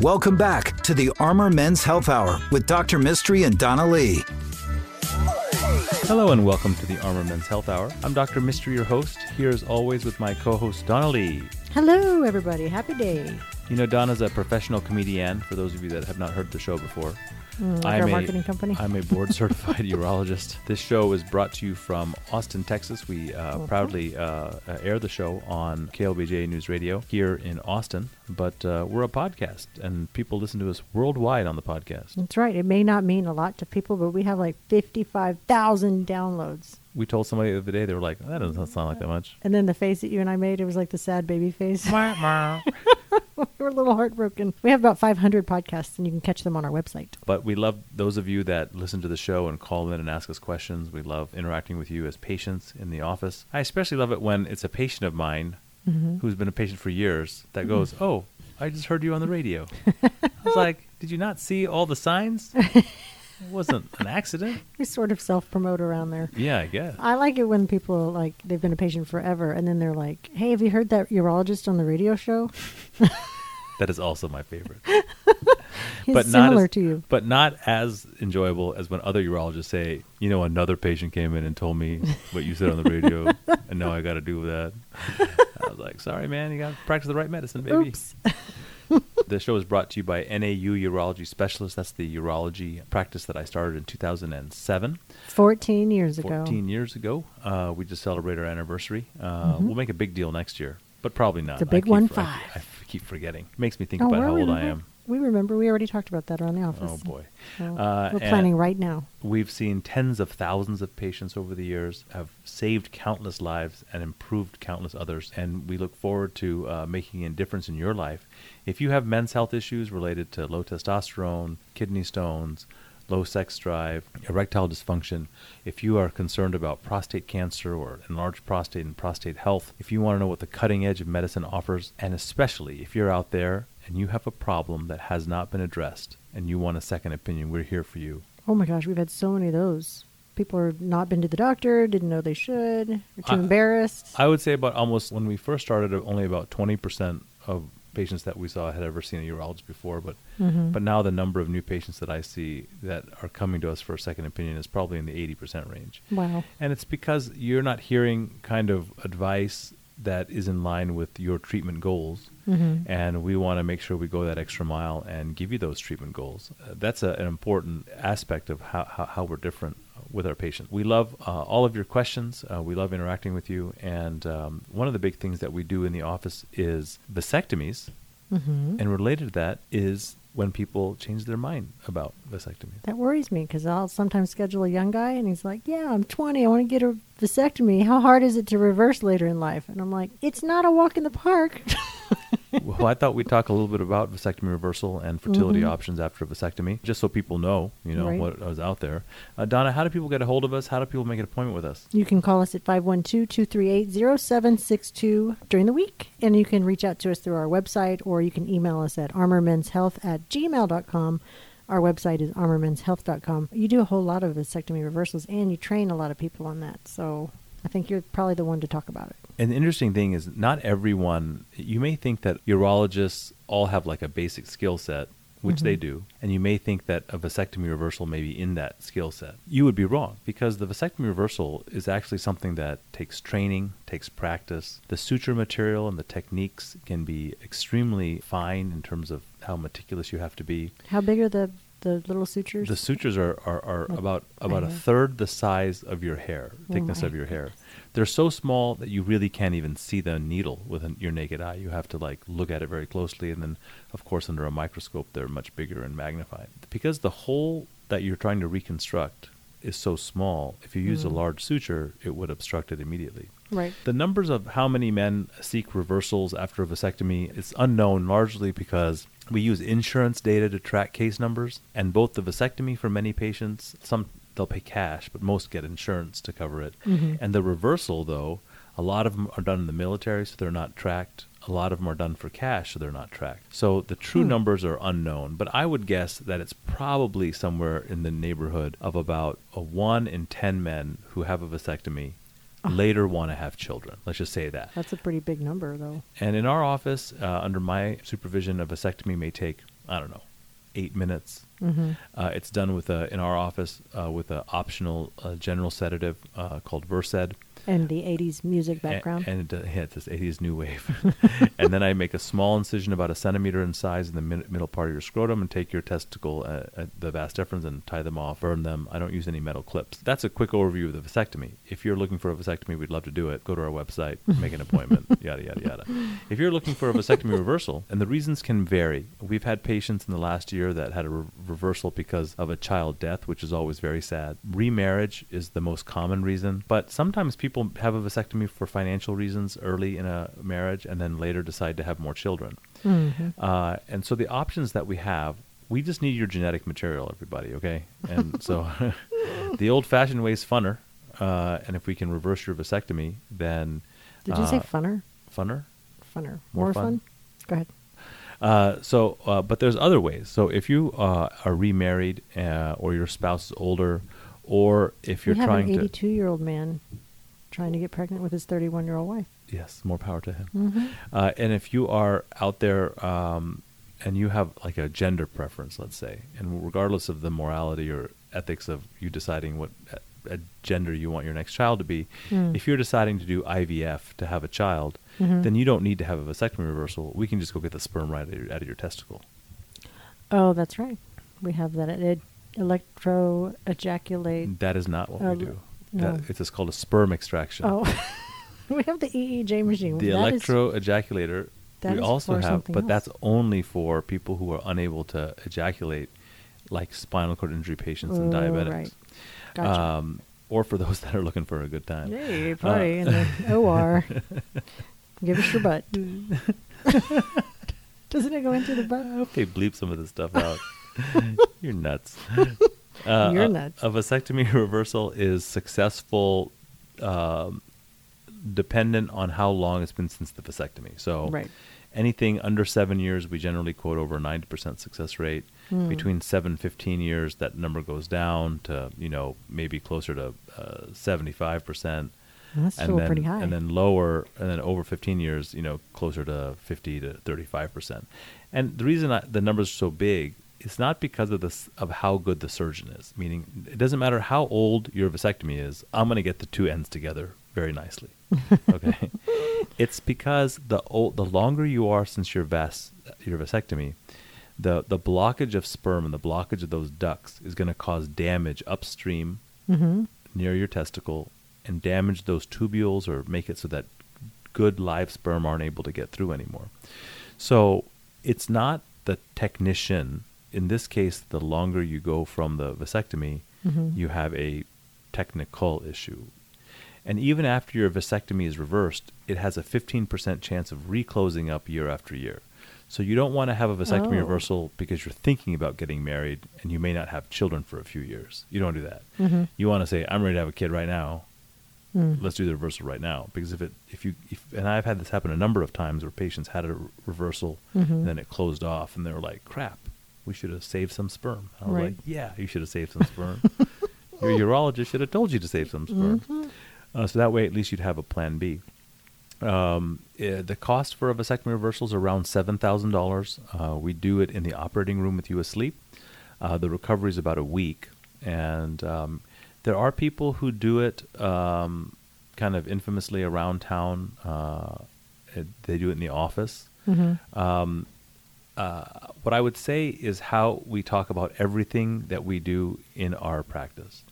Welcome back to the Armor Men's Health Hour with Dr. Mistry and Donna Lee. Hello and welcome to the Armor Men's Health Hour. I'm Dr. Mistry, your host, here as always with my co-host Donna Lee. Hello, everybody. Happy day. You know, Donna's a professional comedian. For those of you that have not heard the show before, Mm, like our marketing company. I'm a board certified urologist. This show is brought to you from Austin, Texas. We uh, Mhm. proudly uh, uh, air the show on KLBJ News Radio here in Austin, but uh, we're a podcast and people listen to us worldwide on the podcast. That's right. It may not mean a lot to people, but we have like 55,000 downloads. We told somebody the other day, they were like, that doesn't sound like that much. And then the face that you and I made, it was like the sad baby face. we were a little heartbroken. We have about 500 podcasts, and you can catch them on our website. But we love those of you that listen to the show and call in and ask us questions. We love interacting with you as patients in the office. I especially love it when it's a patient of mine Mhm. who's been a patient for years that goes, Oh, I just heard you on the radio. I was like, Did you not see all the signs? It wasn't an accident. We sort of self promote around there. Yeah, I guess. I like it when people like they've been a patient forever, and then they're like, "Hey, have you heard that urologist on the radio show? That is also my favorite. But similar not as, to you." But not as enjoyable as when other urologists say, you know, another patient came in and told me what you said on the radio, and now I got to do that. I was like, sorry, man, you got to practice the right medicine, baby. The show is brought to you by NAU Urology Specialists. That's the urology practice that I started in 2007. 14 years ago. 14 years ago. Uh, we just celebrated our anniversary. Uh, We'll make a big deal next year, but probably not. Mm-hmm. The big one, I- five. I, keep forgetting. Makes me think Oh, about how old I am. We remember. We already talked about that around the office. Oh boy. So Uh, we're planning right now. We've seen tens of thousands of patients over the years, have saved countless lives and improved countless others, and we look forward to uh, making a difference in your life. If you have men's health issues related to low testosterone, kidney stones, low sex drive, erectile dysfunction, if you are concerned about prostate cancer or enlarged prostate and prostate health, if you want to know what the cutting edge of medicine offers, and especially if you're out there and you have a problem that has not been addressed and you want a second opinion, we're here for you. Oh my gosh, we've had so many of those. People have not been to the doctor, didn't know they should, were too I- embarrassed. I would say about almost when we first started, only about 20% of patients that we saw had ever seen a urologist before. But Mhm. but now the number of new patients that I see that are coming to us for a second opinion is probably in the 80% range. Wow. And it's because you're not hearing kind of advice that is in line with your treatment goals. Mhm. And we want to make sure we go that extra mile and give you those treatment goals. Uh, that's a, an important aspect of how, how, how we're different with our patients. We love uh, all of your questions. Uh, we love interacting with you. And um, one of the big things that we do in the office is vasectomies. hmm And related to that is when people change their mind about vasectomy. That worries me because I'll sometimes schedule a young guy and he's like, Yeah, I'm 20. I want to get a vasectomy. How hard is it to reverse later in life? And I'm like, It's not a walk in the park. well, I thought we'd talk a little bit about vasectomy reversal and fertility Mhm. options after vasectomy, just so people know, you know, Right. what was out there. Uh, Donna, how do people get a hold of us? How do people make an appointment with us? You can call us at 512 238 0762 during the week. And you can reach out to us through our website or you can email us at armormenshealth at gmail.com. Our website is armormenshealth.com. You do a whole lot of vasectomy reversals and you train a lot of people on that. So I think you're probably the one to talk about it. And the interesting thing is, not everyone, you may think that urologists all have like a basic skill set, which they Mhm. do, and you may think that a vasectomy reversal may be in that skill set. You would be wrong because the vasectomy reversal is actually something that takes training, takes practice. The suture material and the techniques can be extremely fine in terms of how meticulous you have to be. How big are the, the little sutures? The sutures are, are, are Like about about a third the size of your hair, Oh thickness my. of your hair. They're so small that you really can't even see the needle with an, your naked eye. You have to like look at it very closely, and then, of course, under a microscope, they're much bigger and magnified. Because the hole that you're trying to reconstruct is so small, if you use a Mm. large suture, it would obstruct it immediately. right. The numbers of how many men seek reversals after a vasectomy is unknown largely because we use insurance data to track case numbers and both the vasectomy for many patients some they'll pay cash but most get insurance to cover it Mhm. and the reversal though A lot of them are done in the military, so they're not tracked. A lot of them are done for cash, so they're not tracked. So the true Hmm. numbers are unknown, but I would guess that it's probably somewhere in the neighborhood of about a one in ten men who have a vasectomy. Later want to have children. Let's just say that. That's a pretty big number, though. And in our office, uh, under my supervision, a vasectomy may take I don't know, eight minutes. hmm Uh, it's done with a in our office uh, with an optional uh, general sedative uh, called Versed. And the 80s music background. And, uh, yeah, it's this 80s new wave. and then I make a small incision about a centimeter in size in the mid- middle part of your scrotum and take your testicle, uh, uh, the vas deferens, and tie them off, burn them. I don't use any metal clips. That's a quick overview of the vasectomy. If you're looking for a vasectomy, we'd love to do it. Go to our website, make an appointment, yada, yada, yada. If you're looking for a vasectomy reversal, and the reasons can vary, we've had patients in the last year that had a re- reversal because of a child death, which is always very sad. Remarriage is the most common reason, but sometimes people have a vasectomy for financial reasons early in a marriage and then later decide to have more children. Mhm. Uh, and so the options that we have, we just need your genetic material, everybody, okay? And so the old fashioned way is funner. Uh, and if we can reverse your vasectomy, then. Did you say uh, funner? funner? Funner. more More, fun? fun? Go ahead. Uh, so, uh, but there's other ways. So if you uh, are remarried uh, or your spouse is older, or if you're we have trying an to. 82 year old man trying to get pregnant with his 31 year old wife. Yes, more power to him. Mm-hmm. Uh, and if you are out there um, and you have like a gender preference, let's say, and regardless of the morality or ethics of you deciding what uh, gender you want your next child to be, Mm. if you're deciding to do IVF to have a child, Mhm. then you don't need to have a vasectomy reversal. We can just go get the sperm right out of your, out of your testicle. Oh, that's right. We have that. It electro ejaculate. That is not what Uh, we do. No. That, it's just called a sperm extraction. Oh, we have the EEJ machine. the That is- electro ejaculator we is also have, but else. that's only for people who are unable to ejaculate, like spinal cord injury patients and diabetics. right. Gotcha. Um, or for those that are looking for a good time. Yay, Uh, party in the OR. Give us your butt. Doesn't it go into the butt? I hope they bleep some of this stuff out. You're nuts. Uh, You're a- nuts. A vasectomy reversal is successful, um, dependent on how long it's been since the vasectomy. So, Right. anything under seven years, we generally quote over a 90% success rate. Hmm. Between seven and 15 years, that number goes down to, you know, maybe closer to uh, 75%. That's and still then, pretty high. And then lower, and then over 15 years, you know, closer to 50 to 35 percent. And the reason I, the numbers are so big is not because of this of how good the surgeon is. Meaning, it doesn't matter how old your vasectomy is. I'm going to get the two ends together very nicely. Okay, it's because the old, the longer you are since your vas your vasectomy, the the blockage of sperm and the blockage of those ducts is going to cause damage upstream hmm near your testicle and damage those tubules or make it so that good live sperm aren't able to get through anymore. So it's not the technician. In this case, the longer you go from the vasectomy, Mhm. you have a technical issue. And even after your vasectomy is reversed, it has a 15% chance of reclosing up year after year. So you don't want to have a vasectomy Oh. reversal because you're thinking about getting married and you may not have children for a few years. You don't do that. Mhm. You want to say, I'm ready to have a kid right now. Mm. Let's do the reversal right now. Because if it, if you, if, and I've had this happen a number of times where patients had a re- reversal Mhm. and then it closed off and they were like, crap, we should have saved some sperm. I was Right. like, yeah, you should have saved some sperm. Your urologist should have told you to save some sperm. Mhm. Uh, so that way, at least you'd have a plan B. Um, eh, the cost for a vasectomy reversal is around seven thousand uh, dollars. We do it in the operating room with you asleep. Uh, the recovery is about a week, and um, there are people who do it um, kind of infamously around town. Uh, it, they do it in the office. Mhm. Uh, what I would say is how we talk about everything that we do in our practice.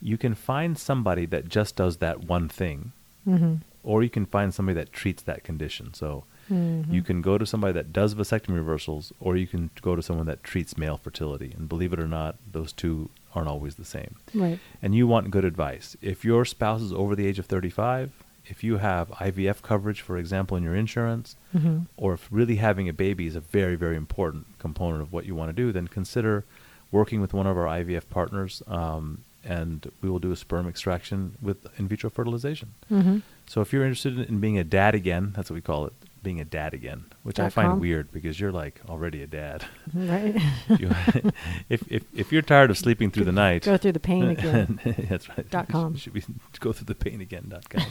You can find somebody that just does that one thing, Mhm. or you can find somebody that treats that condition. So Mhm. you can go to somebody that does vasectomy reversals, or you can go to someone that treats male fertility. And believe it or not, those two aren't always the same. Right. And you want good advice. If your spouse is over the age of 35, if you have IVF coverage, for example, in your insurance, Mhm. or if really having a baby is a very, very important component of what you want to do, then consider working with one of our IVF partners um, and we will do a sperm extraction with in vitro fertilization. Mm-hmm. So if you're interested in being a dad again, that's what we call it, being a dad again, which I find com. weird because you're like already a dad. Right. You- if, if if you're tired of sleeping through the night, Go through the pain again. that's right. Dot com. Should we go through the pain again? Dot com.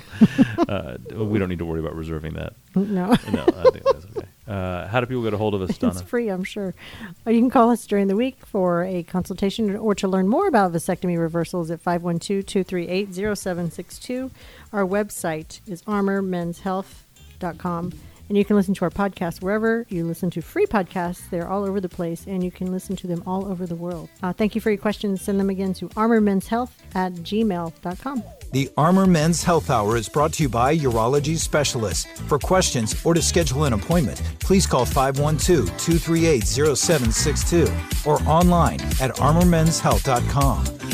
uh, we don't need to worry about reserving that. no. No, I think that's okay. Uh, how do people get a hold of us, Donna? It's free, I'm sure. Or you can call us during the week for a consultation or to learn more about vasectomy reversals at 512-238-0762. Our website is armormenshealth.com. And you can listen to our podcast wherever you listen to free podcasts. They're all over the place, and you can listen to them all over the world. Uh, thank you for your questions. Send them again to armormenshealth at gmail.com. The Armor Men's Health Hour is brought to you by Urology Specialists. For questions or to schedule an appointment, please call 512 238 0762 or online at armormenshealth.com.